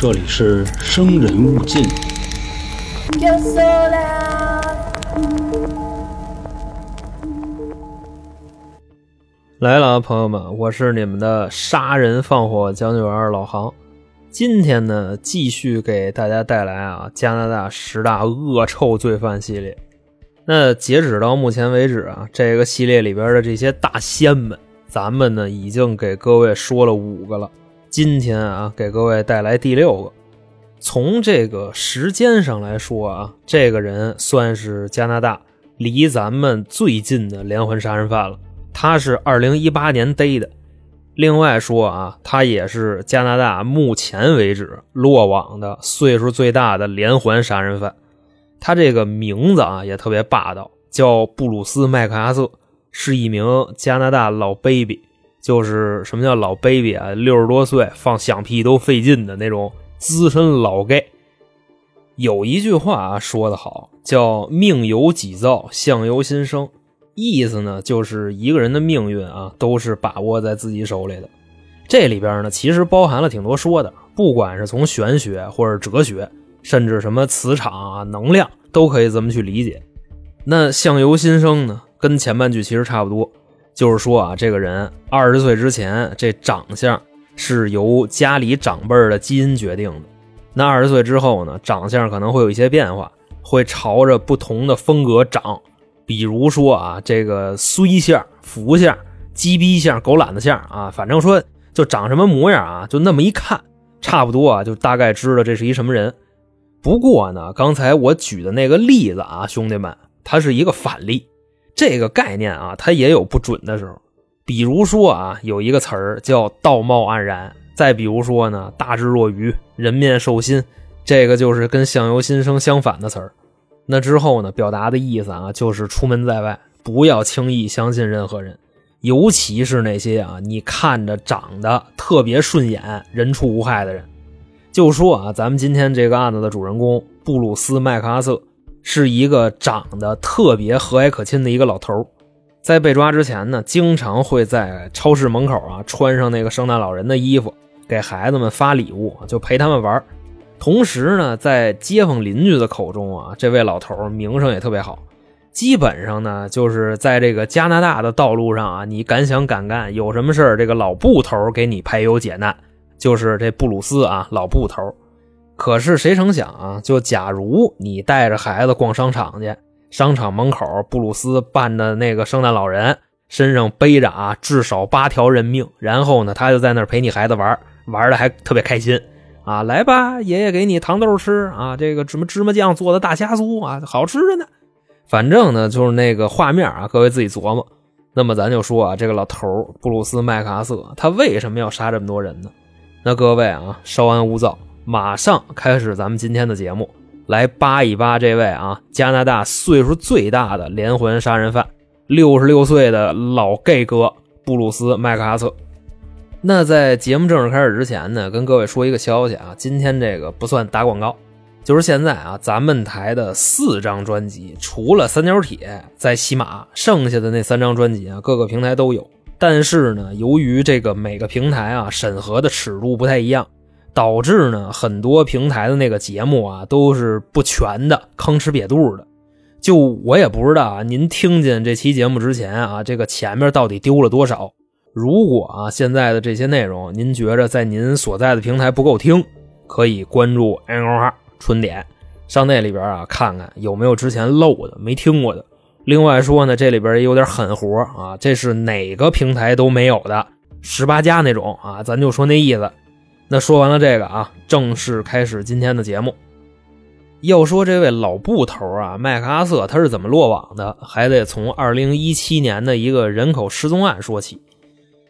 这里是生人勿进。来了啊，朋友们，我是你们的杀人放火讲解员老航。今天呢，继续给大家带来啊加拿大十大恶臭罪犯系列。那截止到目前为止啊，这个系列里边的这些大仙们，咱们呢已经给各位说了五个了。今天啊，给各位带来第六个。从这个时间上来说啊，这个人算是加拿大离咱们最近的连环杀人犯了。他是二零一八年逮的。另外说啊，他也是加拿大目前为止落网的岁数最大的连环杀人犯。他这个名字啊也特别霸道，叫布鲁斯·麦克阿瑟，是一名加拿大老 baby。就是什么叫老 baby 啊？六十多岁放响屁都费劲的那种资深老 gay。有一句话啊说得好，叫“命由己造，相由心生”。意思呢，就是一个人的命运啊，都是把握在自己手里的。这里边呢，其实包含了挺多说的，不管是从玄学或者哲学，甚至什么磁场啊、能量，都可以这么去理解。那相由心生呢，跟前半句其实差不多，就是说啊，这个人二十岁之前这长相是由家里长辈的基因决定的，那二十岁之后呢，长相可能会有一些变化，会朝着不同的风格长。比如说啊，这个衰相、福相、鸡逼相、狗懒子相啊，反正说就长什么模样啊，就那么一看，差不多啊，就大概知道这是一什么人。不过呢，刚才我举的那个例子啊，兄弟们，它是一个反例，这个概念啊，它也有不准的时候。比如说啊，有一个词儿叫道貌岸然，再比如说呢，大智若愚、人面兽心，这个就是跟相由心生相反的词儿。那之后呢，表达的意思啊，就是出门在外不要轻易相信任何人，尤其是那些啊你看着长得特别顺眼、人畜无害的人。就说啊，咱们今天这个案子的主人公布鲁斯·麦克阿瑟是一个长得特别和蔼可亲的一个老头，在被抓之前呢，经常会在超市门口啊穿上那个圣诞老人的衣服，给孩子们发礼物，就陪他们玩。同时呢，在街坊邻居的口中啊，这位老头名声也特别好。基本上呢，就是在这个加拿大的道路上啊，你敢想敢干，有什么事儿，这个老布头给你排忧解难，就是这布鲁斯啊，老布头。可是谁成想啊，就假如你带着孩子逛商场去，商场门口布鲁斯扮的那个圣诞老人，身上背着啊至少八条人命，然后呢，他就在那陪你孩子玩，玩的还特别开心。啊，来吧，爷爷给你糖豆吃啊！这个什么芝麻酱做的大虾酥啊，好吃着呢。反正呢，就是那个画面啊，各位自己琢磨。那么咱就说啊，这个老头布鲁斯麦克阿瑟，他为什么要杀这么多人呢？那各位啊，稍安勿躁，马上开始咱们今天的节目，来扒一扒这位啊，加拿大岁数最大的连环杀人犯，六十六岁的老 gay 哥布鲁斯麦克阿瑟。那在节目正式开始之前呢，跟各位说一个消息啊，今天这个不算打广告，就是现在啊，咱们台的四张专辑，除了三角铁在喜马，剩下的那三张专辑啊，各个平台都有。但是呢，由于这个每个平台啊审核的尺度不太一样，导致呢很多平台的那个节目啊都是不全的，吭哧瘪肚的。就我也不知道啊，您听见这期节目之前啊，这个前面到底丢了多少？如果啊，现在的这些内容您觉着在您所在的平台不够听，可以关注 N O R 春点，上那里边啊看看有没有之前漏的、没听过的。另外说呢，这里边也有点狠活啊，这是哪个平台都没有的，十八加那种啊，咱就说那意思。那说完了这个啊，正式开始今天的节目。要说这位老布头啊，麦克阿瑟他是怎么落网的，还得从2017年的一个人口失踪案说起。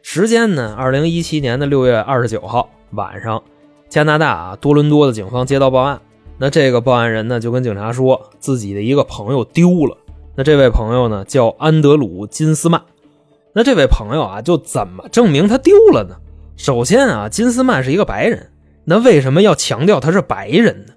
时间呢？二零一七年的六月二十九号晚上，加拿大啊多伦多的警方接到报案。那这个报案人呢就跟警察说自己的一个朋友丢了。那这位朋友呢叫安德鲁金斯曼。那这位朋友啊就怎么证明他丢了呢？首先啊，金斯曼是一个白人，那为什么要强调他是白人呢？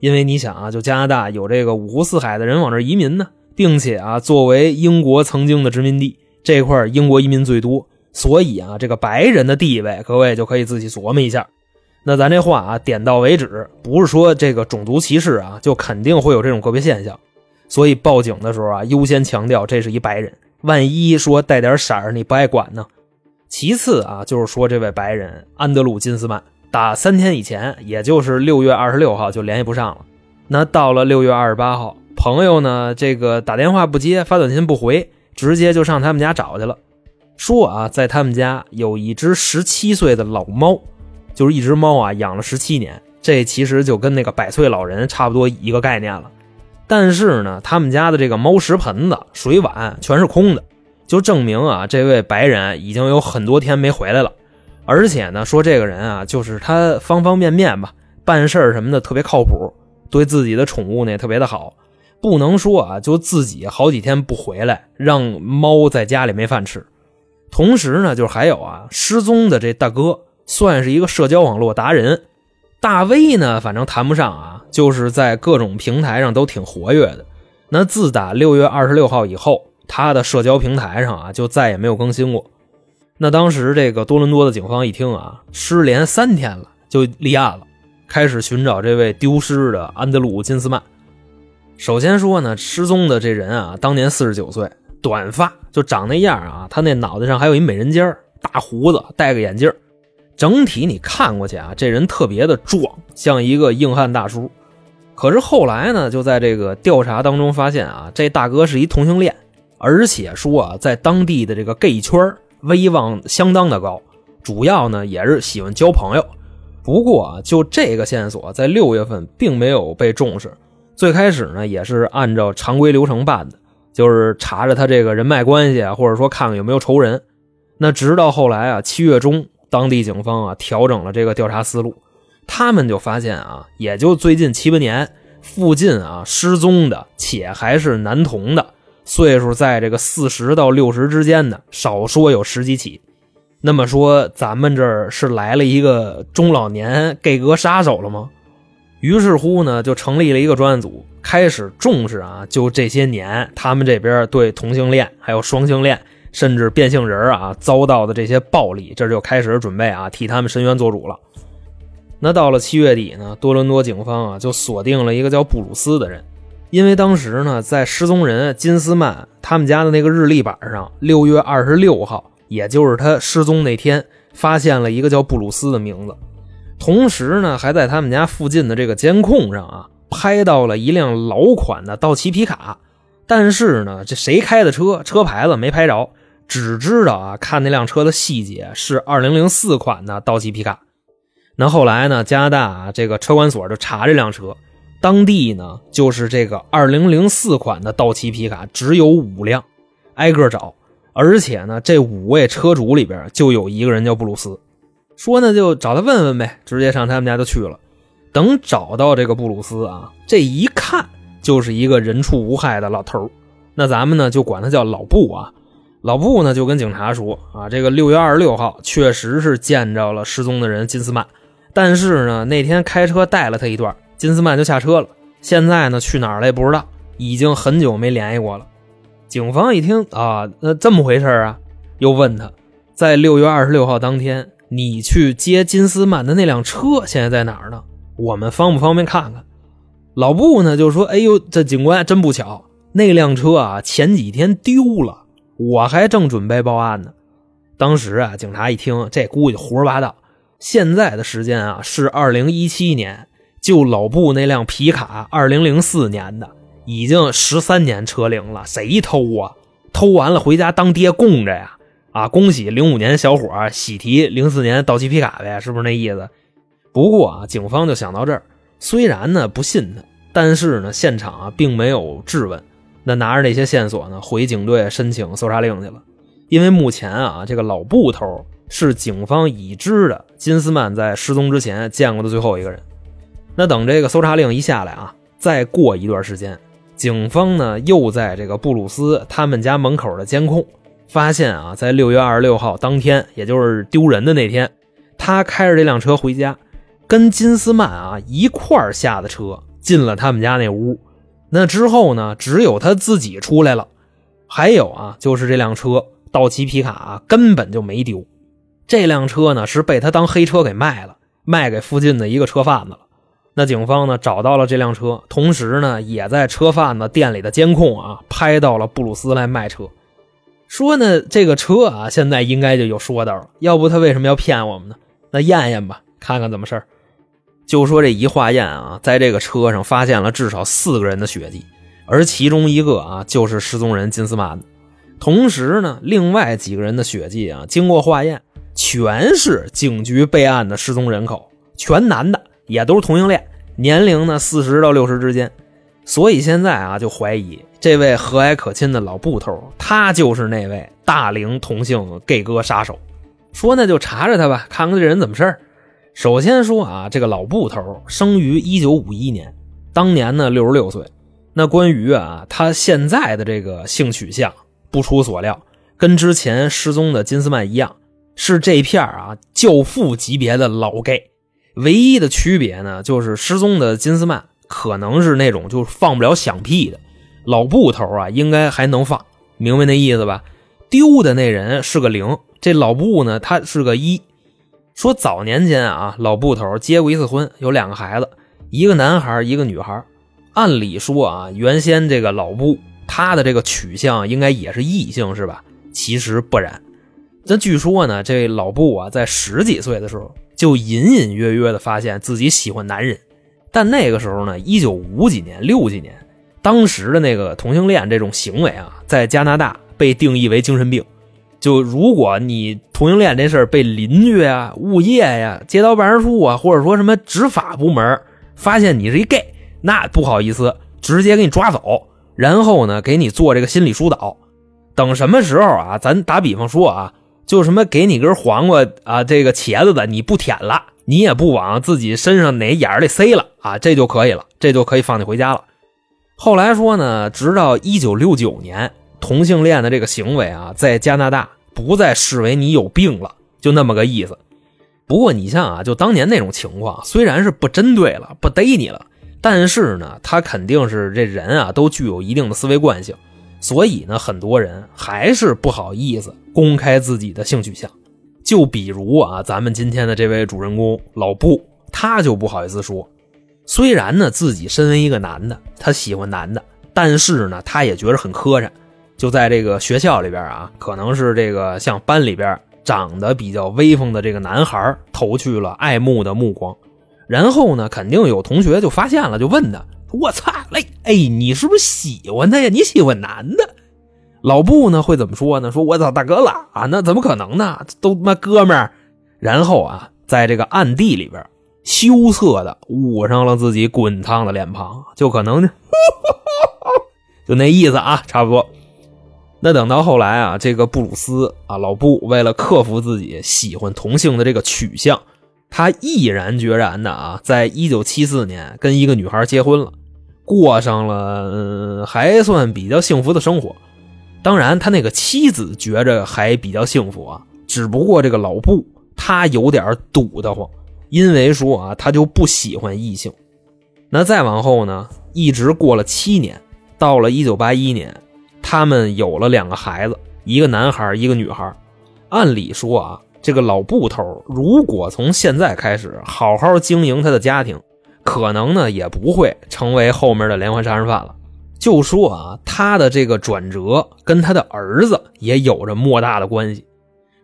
因为你想啊，就加拿大有这个五湖四海的人往这移民呢，并且啊作为英国曾经的殖民地，这块英国移民最多。所以啊，这个白人的地位，各位就可以自己琢磨一下。那咱这话啊，点到为止，不是说这个种族歧视啊，就肯定会有这种个别现象。所以报警的时候啊，优先强调这是一白人，万一说带点色儿，你不爱管呢。其次啊，就是说这位白人安德鲁金斯曼，打三天以前，也就是六月二十六号就联系不上了。那到了六月二十八号，朋友呢这个打电话不接，发短信不回，直接就上他们家找去了，说啊，在他们家有一只十七岁的老猫。就是一只猫啊，养了十七年，这其实就跟那个百岁老人差不多一个概念了。但是呢，他们家的这个猫食盆子、水碗全是空的，就证明啊，这位白人已经有很多天没回来了。而且呢，说这个人啊，就是他方方面面吧，办事什么的特别靠谱，对自己的宠物呢也特别的好。不能说啊，就自己好几天不回来，让猫在家里没饭吃。同时呢，就是还有啊，失踪的这大哥。算是一个社交网络达人，大 V 呢，反正谈不上啊，就是在各种平台上都挺活跃的。那自打六月二十六号以后，他的社交平台上啊就再也没有更新过。那当时这个多伦多的警方一听啊，失联三天了，就立案了，开始寻找这位丢失的安德鲁金斯曼。首先说呢，失踪的这人啊，当年四十九岁，短发，就长那样啊，他那脑袋上还有一美人尖大胡子，戴个眼镜整体你看过去啊，这人特别的壮，像一个硬汉大叔。可是后来呢，就在这个调查当中发现啊，这大哥是一同性恋，而且说啊，在当地的这个 gay 圈威望相当的高，主要呢也是喜欢交朋友。不过啊，就这个线索在六月份并没有被重视。最开始呢，也是按照常规流程办的，就是查着他这个人脉关系啊，或者说看看有没有仇人。那直到后来啊，七月中。当地警方啊调整了这个调查思路，他们就发现啊，也就最近七八年附近啊失踪的且还是男童的，岁数在这个四十到六十之间的，少说有十几起。那么说，咱们这儿是来了一个中老年 gay 哥杀手了吗？于是乎呢，就成立了一个专案组，开始重视啊，就这些年他们这边对同性恋还有双性恋。甚至变性人啊遭到的这些暴力，这就开始准备啊替他们伸冤做主了。那到了七月底呢，多伦多警方啊就锁定了一个叫布鲁斯的人，因为当时呢在失踪人金斯曼他们家的那个日历板上，六月二十六号，也就是他失踪那天，发现了一个叫布鲁斯的名字，同时呢还在他们家附近的这个监控上啊拍到了一辆老款的道奇皮卡，但是呢这谁开的车，车牌子没拍着。只知道啊，看那辆车的细节是二零零四款的道奇皮卡。那后来呢，加拿大这个车管所就查这辆车，当地呢就是这个二零零四款的道奇皮卡只有五辆，挨个找，而且呢这五位车主里边就有一个人叫布鲁斯，说呢就找他问问呗，直接上他们家就去了。等找到这个布鲁斯啊，这一看就是一个人畜无害的老头那咱们呢就管他叫老布啊。老布呢就跟警察说啊，这个六月二十六号确实是见着了失踪的人金斯曼，但是呢那天开车带了他一段，金斯曼就下车了。现在呢去哪儿了也不知道，已经很久没联系过了。警方一听啊，那这么回事啊，又问他，在六月二十六号当天，你去接金斯曼的那辆车现在在哪儿呢？我们方不方便看看？老布呢就说，哎呦，这警官真不巧，那辆车啊前几天丢了。我还正准备报案呢，当时啊，警察一听，这估计胡说八道。现在的时间啊是二零一七年，就老布那辆皮卡，二零零四年的，已经十三年车龄了，谁偷啊？偷完了回家当爹供着呀？啊，恭喜零五年小伙喜提零四年道奇皮卡呗，是不是那意思？不过啊，警方就想到这儿，虽然呢不信他，但是呢现场啊并没有质问。那拿着那些线索呢，回警队申请搜查令去了。因为目前啊，这个老布头是警方已知的金斯曼在失踪之前见过的最后一个人。那等这个搜查令一下来啊，再过一段时间，警方呢又在这个布鲁斯他们家门口的监控发现啊，在六月二十六号当天，也就是丢人的那天，他开着这辆车回家，跟金斯曼啊一块下的车，进了他们家那屋。那之后呢？只有他自己出来了。还有啊，就是这辆车道奇皮卡啊根本就没丢。这辆车呢是被他当黑车给卖了，卖给附近的一个车贩子了。那警方呢找到了这辆车，同时呢也在车贩子店里的监控啊拍到了布鲁斯来卖车。说呢这个车啊现在应该就有说道了，要不他为什么要骗我们呢？那验验吧，看看怎么事儿。就说这一化验啊，在这个车上发现了至少四个人的血迹，而其中一个啊就是失踪人金斯曼的。同时呢，另外几个人的血迹啊，经过化验，全是警局备案的失踪人口，全男的，也都是同性恋，年龄呢四十到六十之间。所以现在啊，就怀疑这位和蔼可亲的老布头，他就是那位大龄同性 gay 哥杀手。说那就查查他吧，看看这人怎么事儿。首先说啊，这个老布头生于一九五一年，当年呢六十六岁。那关于啊他现在的这个性取向，不出所料，跟之前失踪的金斯曼一样，是这片啊教父级别的老 gay。唯一的区别呢，就是失踪的金斯曼可能是那种就是放不了响屁的，老布头啊应该还能放，明白那意思吧？丢的那人是个零，这老布呢他是个一。说早年间啊，老布头结过一次婚，有两个孩子，一个男孩，一个女孩。按理说啊，原先这个老布他的这个取向应该也是异性，是吧？其实不然。那据说呢，这老布啊，在十几岁的时候就隐隐约约的发现自己喜欢男人。但那个时候呢，一九五几年、六几年，当时的那个同性恋这种行为啊，在加拿大被定义为精神病。就如果你同性恋这事儿被邻居啊、物业呀、街道办事处啊，或者说什么执法部门发现你是一 gay，那不好意思，直接给你抓走，然后呢给你做这个心理疏导。等什么时候啊？咱打比方说啊，就什么给你根黄瓜啊，这个茄子的你不舔了，你也不往自己身上哪眼里塞了啊，这就可以了，这就可以放你回家了。后来说呢，直到一九六九年。同性恋的这个行为啊，在加拿大不再视为你有病了，就那么个意思。不过你像啊，就当年那种情况，虽然是不针对了，不逮你了，但是呢，他肯定是这人啊，都具有一定的思维惯性，所以呢，很多人还是不好意思公开自己的性取向。就比如啊，咱们今天的这位主人公老布，他就不好意思说，虽然呢自己身为一个男的，他喜欢男的，但是呢，他也觉得很磕碜。就在这个学校里边啊，可能是这个像班里边长得比较威风的这个男孩投去了爱慕的目光，然后呢，肯定有同学就发现了，就问他：“我操嘞，哎，你是不是喜欢他呀？你喜欢男的？”老布呢会怎么说呢？说：“我操，大哥了啊，那怎么可能呢？都他妈哥们儿。”然后啊，在这个暗地里边羞涩的捂上了自己滚烫的脸庞，就可能就那意思啊，差不多。那等到后来啊，这个布鲁斯啊，老布为了克服自己喜欢同性的这个取向，他毅然决然的啊，在一九七四年跟一个女孩结婚了，过上了嗯还算比较幸福的生活。当然，他那个妻子觉着还比较幸福啊，只不过这个老布他有点堵得慌，因为说啊，他就不喜欢异性。那再往后呢，一直过了七年，到了一九八一年。他们有了两个孩子，一个男孩，一个女孩。按理说啊，这个老布头如果从现在开始好好经营他的家庭，可能呢也不会成为后面的连环杀人犯了。就说啊，他的这个转折跟他的儿子也有着莫大的关系。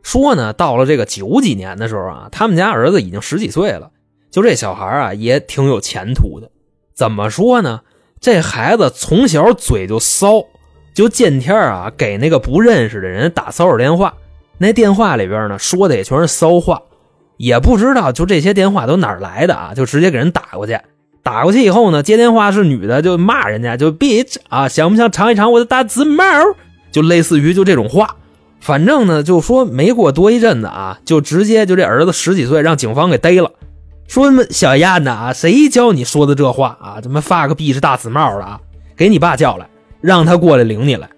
说呢，到了这个九几年的时候啊，他们家儿子已经十几岁了，就这小孩啊也挺有前途的。怎么说呢？这孩子从小嘴就骚。就见天啊，给那个不认识的人打骚扰电话，那电话里边呢说的也全是骚话，也不知道就这些电话都哪儿来的啊，就直接给人打过去。打过去以后呢，接电话是女的，就骂人家就 bitch 啊，想不想尝一尝我的大紫帽？就类似于就这种话。反正呢，就说没过多一阵子啊，就直接就这儿子十几岁让警方给逮了，说小燕子啊，谁教你说的这话啊？怎么发个 bitch 大紫帽的啊？给你爸叫来。让他过来领你来。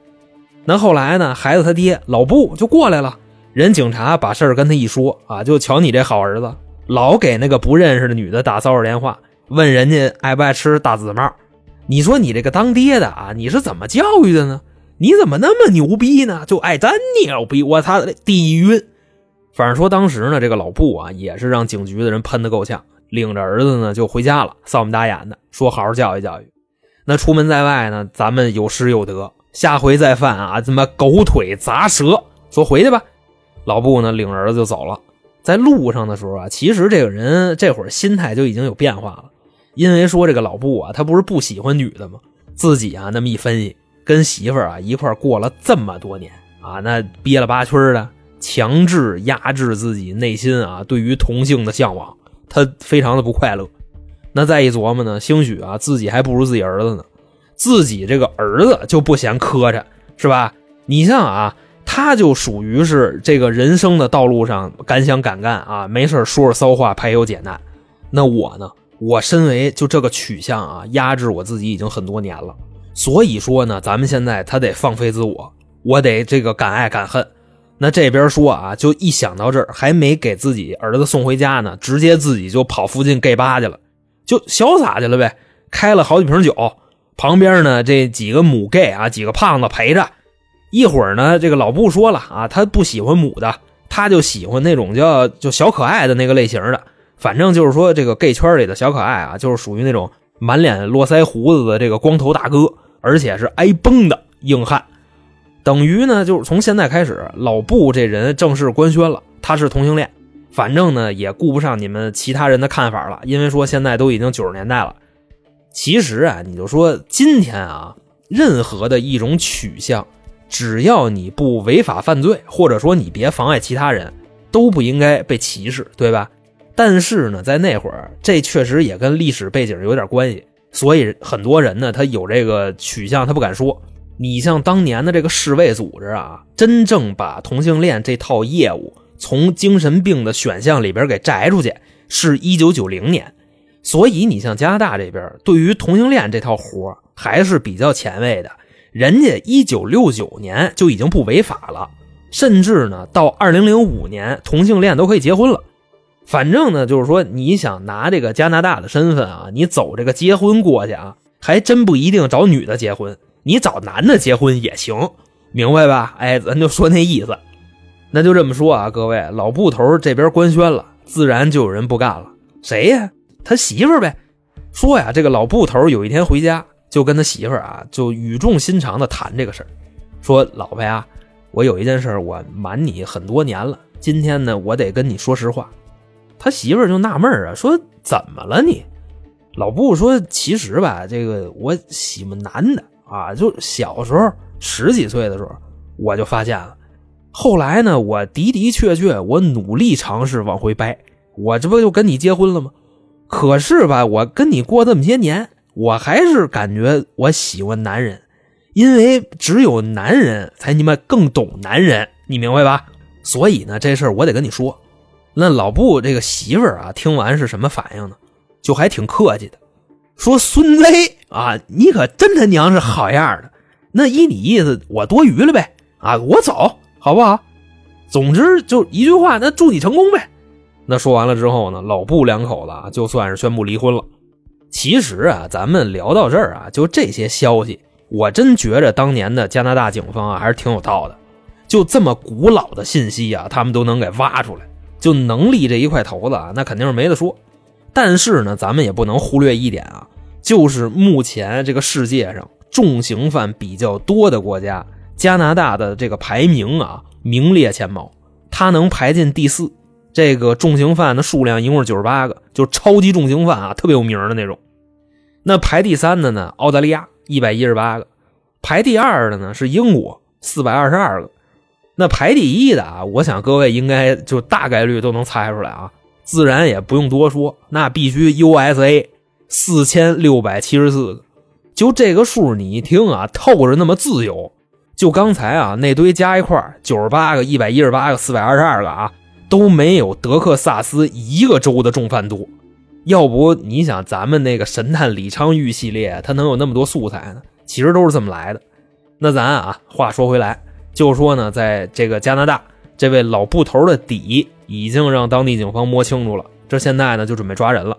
那后来呢？孩子他爹老布就过来了。人警察把事儿跟他一说啊，就瞧你这好儿子，老给那个不认识的女的打骚扰电话，问人家爱不爱吃大紫帽。你说你这个当爹的啊，你是怎么教育的呢？你怎么那么牛逼呢？就爱真牛逼！我操，地晕！反正说当时呢，这个老布啊也是让警局的人喷得够呛，领着儿子呢就回家了，臊眉大眼的说好好教育教育。那出门在外呢，咱们有失有得，下回再犯啊，怎么狗腿砸舌。说回去吧，老布呢领儿子就走了。在路上的时候啊，其实这个人这会儿心态就已经有变化了，因为说这个老布啊，他不是不喜欢女的吗？自己啊那么一分析，跟媳妇儿啊一块过了这么多年啊，那憋了八屈的，强制压制自己内心啊对于同性的向往，他非常的不快乐。那再一琢磨呢，兴许啊自己还不如自己儿子呢，自己这个儿子就不嫌磕碜，是吧？你像啊。他就属于是这个人生的道路上敢想敢干啊，没事说说骚话排忧解难。那我呢？我身为就这个取向啊，压制我自己已经很多年了。所以说呢，咱们现在他得放飞自我，我得这个敢爱敢恨。那这边说啊，就一想到这儿，还没给自己儿子送回家呢，直接自己就跑附近 gay 吧去了，就潇洒去了呗。开了好几瓶酒，旁边呢这几个母 gay 啊，几个胖子陪着。一会儿呢，这个老布说了啊，他不喜欢母的，他就喜欢那种叫就小可爱的那个类型的。反正就是说，这个 gay 圈里的小可爱啊，就是属于那种满脸络腮胡子的这个光头大哥，而且是挨崩的硬汉。等于呢，就是从现在开始，老布这人正式官宣了，他是同性恋。反正呢，也顾不上你们其他人的看法了，因为说现在都已经九十年代了。其实啊，你就说今天啊，任何的一种取向。只要你不违法犯罪，或者说你别妨碍其他人，都不应该被歧视，对吧？但是呢，在那会儿，这确实也跟历史背景有点关系，所以很多人呢，他有这个取向，他不敢说。你像当年的这个世卫组织啊，真正把同性恋这套业务从精神病的选项里边给摘出去，是一九九零年。所以你像加拿大这边，对于同性恋这套活还是比较前卫的。人家一九六九年就已经不违法了，甚至呢，到二零零五年同性恋都可以结婚了。反正呢，就是说你想拿这个加拿大的身份啊，你走这个结婚过去啊，还真不一定找女的结婚，你找男的结婚也行，明白吧？哎，咱就说那意思。那就这么说啊，各位老布头这边官宣了，自然就有人不干了。谁呀？他媳妇呗。说呀，这个老布头有一天回家。就跟他媳妇儿啊，就语重心长的谈这个事儿，说老婆呀，我有一件事我瞒你很多年了，今天呢，我得跟你说实话。他媳妇儿就纳闷啊，说怎么了你？老布说，其实吧，这个我喜欢男的啊，就小时候十几岁的时候我就发现了，后来呢，我的的确确我努力尝试往回掰，我这不就跟你结婚了吗？可是吧，我跟你过这么些年。我还是感觉我喜欢男人，因为只有男人才你妈更懂男人，你明白吧？所以呢，这事儿我得跟你说。那老布这个媳妇儿啊，听完是什么反应呢？就还挺客气的，说：“孙子啊，你可真他娘是好样的。那依你意思，我多余了呗？啊，我走好不好？总之就一句话，那祝你成功呗。那说完了之后呢，老布两口子就算是宣布离婚了。”其实啊，咱们聊到这儿啊，就这些消息，我真觉着当年的加拿大警方啊还是挺有道的。就这么古老的信息啊，他们都能给挖出来，就能力这一块头子啊，那肯定是没得说。但是呢，咱们也不能忽略一点啊，就是目前这个世界上重刑犯比较多的国家，加拿大的这个排名啊名列前茅，它能排进第四。这个重刑犯的数量一共是九十八个，就超级重刑犯啊，特别有名的那种。那排第三的呢？澳大利亚一百一十八个，排第二的呢是英国四百二十二个。那排第一的啊，我想各位应该就大概率都能猜出来啊，自然也不用多说，那必须 USA 四千六百七十四个。就这个数，你一听啊，透着那么自由。就刚才啊那堆加一块九十八个、一百一十八个、四百二十二个啊。都没有德克萨斯一个州的重犯多，要不你想咱们那个神探李昌钰系列，他能有那么多素材呢？其实都是这么来的。那咱啊，话说回来，就说呢，在这个加拿大，这位老布头的底已经让当地警方摸清楚了，这现在呢就准备抓人了。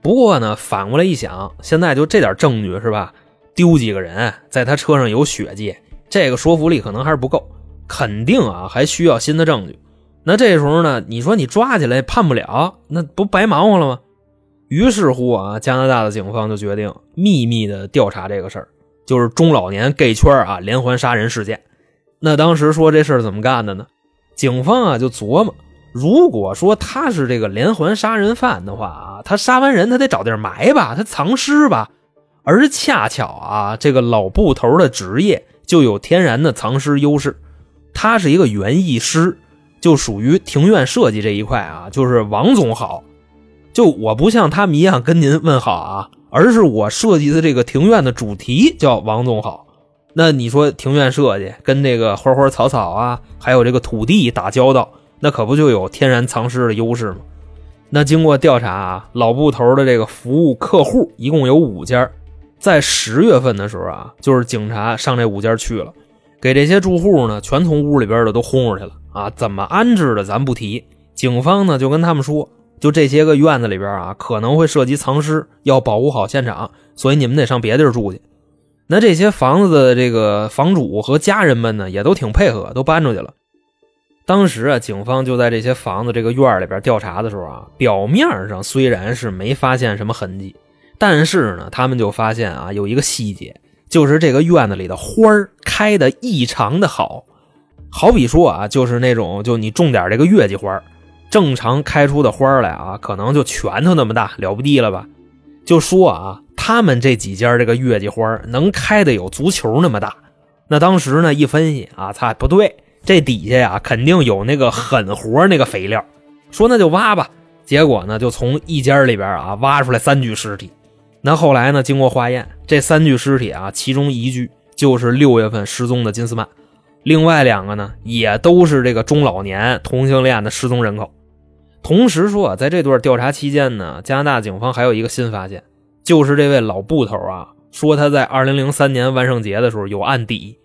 不过呢，反过来一想，现在就这点证据是吧？丢几个人，在他车上有血迹，这个说服力可能还是不够，肯定啊还需要新的证据。那这时候呢，你说你抓起来判不了，那不白忙活了吗？于是乎啊，加拿大的警方就决定秘密的调查这个事儿，就是中老年 gay 圈啊连环杀人事件。那当时说这事儿怎么干的呢？警方啊就琢磨，如果说他是这个连环杀人犯的话啊，他杀完人他得找地儿埋吧，他藏尸吧。而恰巧啊，这个老布头的职业就有天然的藏尸优势，他是一个园艺师，就属于庭院设计这一块啊，就是王总好。就我不像他们一样跟您问好啊，而是我设计的这个庭院的主题叫王总好。那你说庭院设计跟这个花花草草啊，还有这个土地打交道，那可不就有天然藏尸的优势吗？那经过调查啊，老布头的这个服务客户一共有五家。在十月份的时候啊，就是警察上这五家去了，给这些住户呢全从屋里边的都轰出去了啊！怎么安置的咱不提，警方呢就跟他们说，就这些个院子里边啊可能会涉及藏尸，要保护好现场，所以你们得上别地儿住去。那这些房子的这个房主和家人们呢也都挺配合，都搬出去了。当时啊，警方就在这些房子这个院里边调查的时候啊，表面上虽然是没发现什么痕迹。但是呢，他们就发现啊，有一个细节，就是这个院子里的花开的异常的好，好比说啊，就是那种就你种点这个月季花，正常开出的花来啊，可能就拳头那么大，了不地了吧？就说啊，他们这几家这个月季花能开的有足球那么大，那当时呢一分析啊，他，不对，这底下呀肯定有那个狠活那个肥料，说那就挖吧，结果呢就从一家里边啊挖出来三具尸体。那后来呢？经过化验，这三具尸体啊，其中一具就是六月份失踪的金斯曼，另外两个呢，也都是这个中老年同性恋的失踪人口。同时说啊，在这段调查期间呢，加拿大警方还有一个新发现，就是这位老布头啊，说他在2003年万圣节的时候有案底。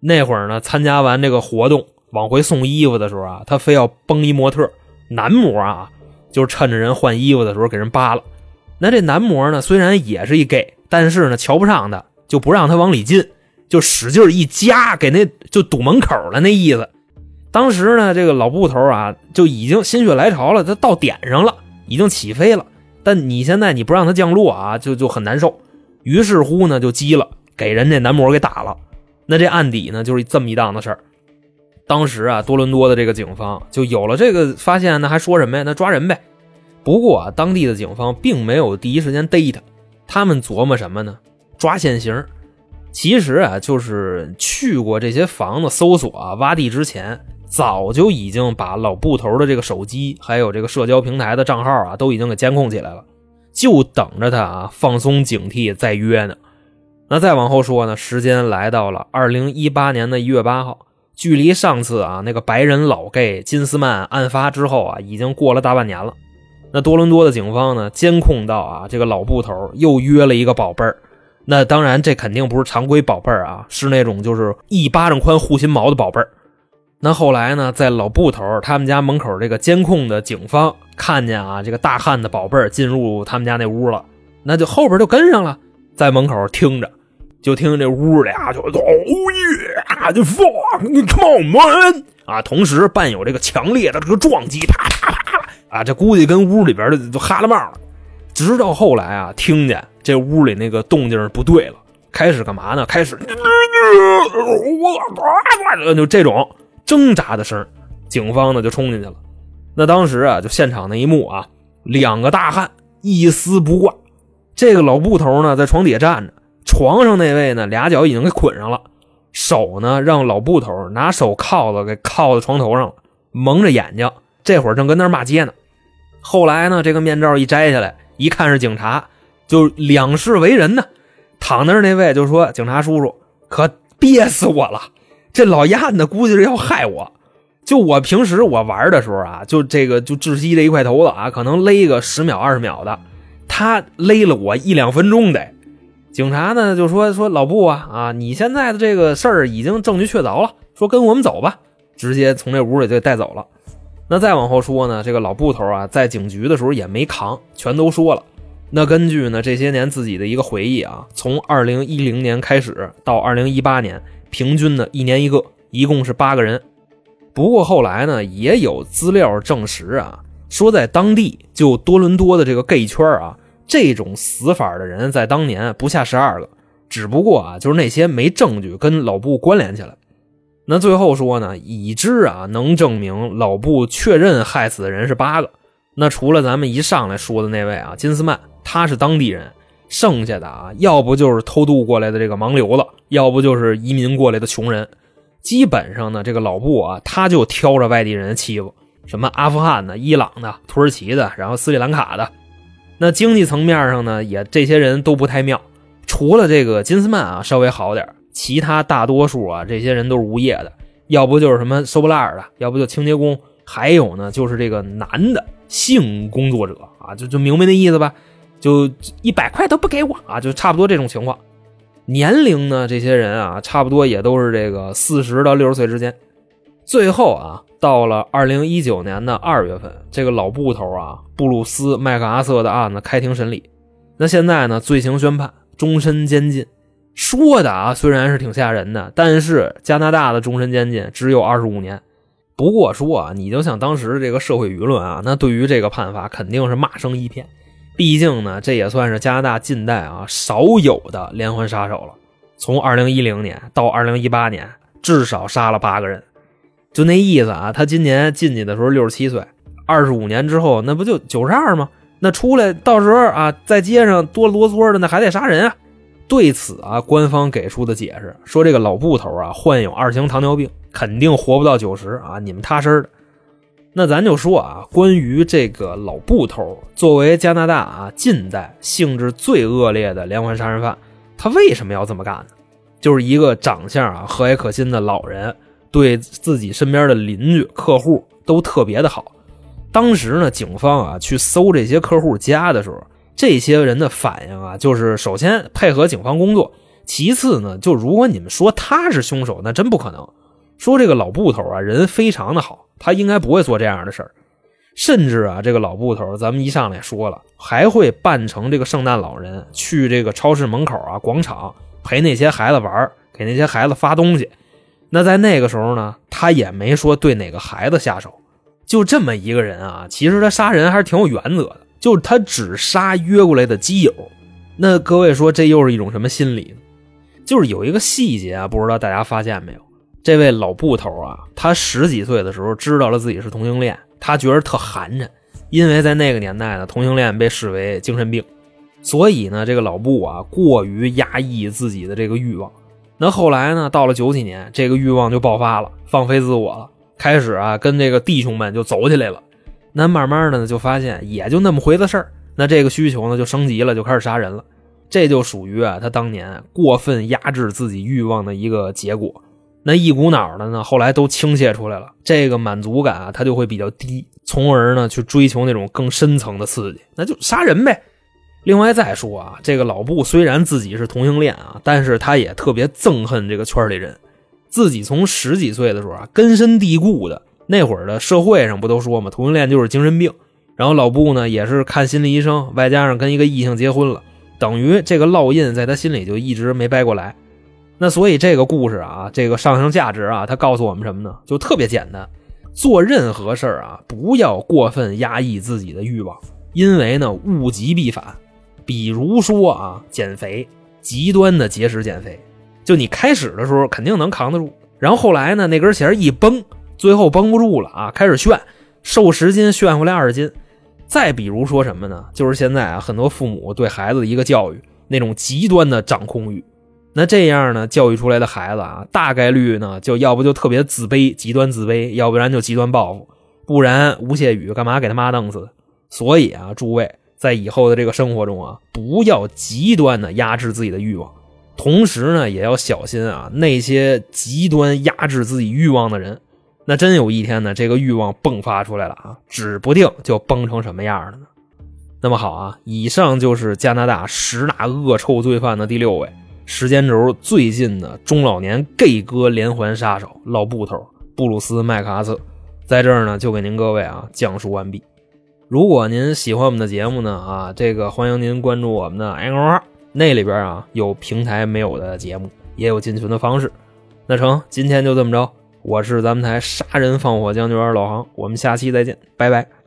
那会儿呢，参加完这个活动往回送衣服的时候啊，他非要崩一模特男模啊，就是趁着人换衣服的时候给人扒了。那这男模呢，虽然也是一 gay，但是呢，瞧不上他，就不让他往里进，就使劲一夹，给那就堵门口了那意思。当时呢，这个老布头啊，就已经心血来潮了，他到点上了，已经起飞了。但你现在你不让他降落啊，就就很难受。于是乎呢，就急了，给人家男模给打了。那这案底呢，就是这么一档子事儿。当时啊，多伦多的这个警方就有了这个发现，那还说什么呀？那抓人呗。不过啊，当地的警方并没有第一时间逮他，他们琢磨什么呢？抓现行。其实啊，就是去过这些房子搜索啊、挖地之前，早就已经把老布头的这个手机，还有这个社交平台的账号啊，都已经给监控起来了，就等着他啊放松警惕再约呢。那再往后说呢，时间来到了二零一八年的一月八号，距离上次啊那个白人老 gay 金斯曼案发之后啊，已经过了大半年了。那多伦多的警方呢？监控到啊，这个老布头又约了一个宝贝儿。那当然，这肯定不是常规宝贝儿啊，是那种就是一巴掌宽护心毛的宝贝儿。那后来呢，在老布头他们家门口这个监控的警方看见啊，这个大汉的宝贝儿进入他们家那屋了，那就后边就跟上了，在门口听着，就听这屋里啊就哦耶，就 fuck，你 come on 啊，同时伴有这个强烈的这个撞击，啪啪啪。啊，这估计跟屋里边的都哈了帽了。直到后来啊，听见这屋里那个动静不对了，开始干嘛呢？开始就这种挣扎的声，警方呢就冲进去了。那当时啊，就现场那一幕啊，两个大汉一丝不挂，这个老布头呢在床底下站着，床上那位呢俩脚已经给捆上了，手呢让老布头拿手铐子给铐在床头上了，蒙着眼睛。这会儿正跟那骂街呢，后来呢，这个面罩一摘下来，一看是警察，就两世为人呢。躺那儿那位就说：“警察叔叔，可憋死我了！这老鸭子估计是要害我。就我平时我玩的时候啊，就这个就窒息这一块头子啊，可能勒个十秒二十秒的，他勒了我一两分钟得。”警察呢就说：“说老布啊啊，你现在的这个事儿已经证据确凿了，说跟我们走吧，直接从这屋里就带走了。”那再往后说呢，这个老布头啊，在警局的时候也没扛，全都说了。那根据呢这些年自己的一个回忆啊，从二零一零年开始到二零一八年，平均呢一年一个，一共是八个人。不过后来呢，也有资料证实啊，说在当地就多伦多的这个 gay 圈啊，这种死法的人在当年不下十二个，只不过啊，就是那些没证据跟老布关联起来。那最后说呢，已知啊能证明老布确认害死的人是八个。那除了咱们一上来说的那位啊，金斯曼，他是当地人，剩下的啊，要不就是偷渡过来的这个盲流子，要不就是移民过来的穷人。基本上呢，这个老布啊，他就挑着外地人欺负，什么阿富汗的、伊朗的、土耳其的，然后斯里兰卡的。那经济层面上呢，也这些人都不太妙。除了这个金斯曼啊，稍微好点其他大多数啊，这些人都是无业的，要不就是什么收破烂的，要不就清洁工，还有呢，就是这个男的性工作者啊，就就明白那意思吧？就一百块都不给我啊，就差不多这种情况。年龄呢？这些人啊，差不多也都是这个四十到六十岁之间。最后啊，到了二零一九年的二月份，这个老布头啊，布鲁斯·麦克阿瑟的案子开庭审理。那现在呢，罪行宣判，终身监禁。说的啊，虽然是挺吓人的，但是加拿大的终身监禁只有二十五年。不过说啊，你就像当时这个社会舆论啊，那对于这个判罚肯定是骂声一片。毕竟呢，这也算是加拿大近代啊少有的连环杀手了。从二零一零年到二零一八年，至少杀了八个人，就那意思啊。他今年进去的时候六十七岁，二十五年之后那不就九十二吗？那出来到时候啊，在街上多啰嗦的，那还得杀人啊。对此啊，官方给出的解释说，这个老布头啊患有二型糖尿病，肯定活不到九十啊。你们踏实的。那咱就说啊，关于这个老布头，作为加拿大啊近代性质最恶劣的连环杀人犯，他为什么要这么干呢？就是一个长相啊和蔼可亲的老人，对自己身边的邻居、客户都特别的好。当时呢，警方啊去搜这些客户家的时候，这些人的反应啊，就是首先配合警方工作，其次呢，就如果你们说他是凶手，那真不可能。说这个老布头啊，人非常的好，他应该不会做这样的事儿。甚至啊，这个老布头，咱们一上来说了，还会扮成这个圣诞老人，去这个超市门口啊、广场陪那些孩子玩，给那些孩子发东西。那在那个时候呢，他也没说对哪个孩子下手。就这么一个人啊，其实他杀人还是挺有原则的，就是他只杀约过来的基友。那各位说，这又是一种什么心理呢？就是有一个细节啊，不知道大家发现没有？这位老布头啊，他十几岁的时候知道了自己是同性恋，他觉得特寒碜，因为在那个年代呢，同性恋被视为精神病，所以呢，这个老布啊过于压抑自己的这个欲望。那后来呢，到了九几年，这个欲望就爆发了，放飞自我了，开始啊跟这个弟兄们就走起来了。那慢慢的呢，就发现也就那么回子事儿，那这个需求呢就升级了，就开始杀人了。这就属于啊他当年过分压制自己欲望的一个结果。那一股脑的呢，后来都倾泻出来了。这个满足感啊，它就会比较低，从而呢去追求那种更深层的刺激，那就杀人呗。另外再说啊，这个老布虽然自己是同性恋啊，但是他也特别憎恨这个圈里人。自己从十几岁的时候啊，根深蒂固的那会儿的社会上不都说嘛，同性恋就是精神病。然后老布呢也是看心理医生，外加上跟一个异性结婚了，等于这个烙印在他心里就一直没掰过来。那所以这个故事啊，这个上升价值啊，它告诉我们什么呢？就特别简单，做任何事儿啊，不要过分压抑自己的欲望，因为呢，物极必反。比如说啊，减肥，极端的节食减肥，就你开始的时候肯定能扛得住，然后后来呢，那根弦一绷，最后绷不住了啊，开始炫，瘦十斤炫回来二十斤。再比如说什么呢？就是现在啊，很多父母对孩子的一个教育，那种极端的掌控欲。那这样呢，教育出来的孩子啊，大概率呢，就要不就特别自卑，极端自卑，要不然就极端报复，不然吴谢宇干嘛给他妈弄死？所以啊，诸位在以后的这个生活中啊，不要极端的压制自己的欲望，同时呢，也要小心啊，那些极端压制自己欲望的人，那真有一天呢，这个欲望迸发出来了啊，指不定就崩成什么样了呢。那么好啊，以上就是加拿大十大恶臭罪犯的第六位。时间轴最近的中老年 gay 哥连环杀手老布头布鲁斯麦克阿瑟，在这儿呢就给您各位啊讲述完毕。如果您喜欢我们的节目呢啊，这个欢迎您关注我们的 N 二那里边啊有平台没有的节目，也有进群的方式。那成，今天就这么着。我是咱们台杀人放火将军老航，我们下期再见，拜拜。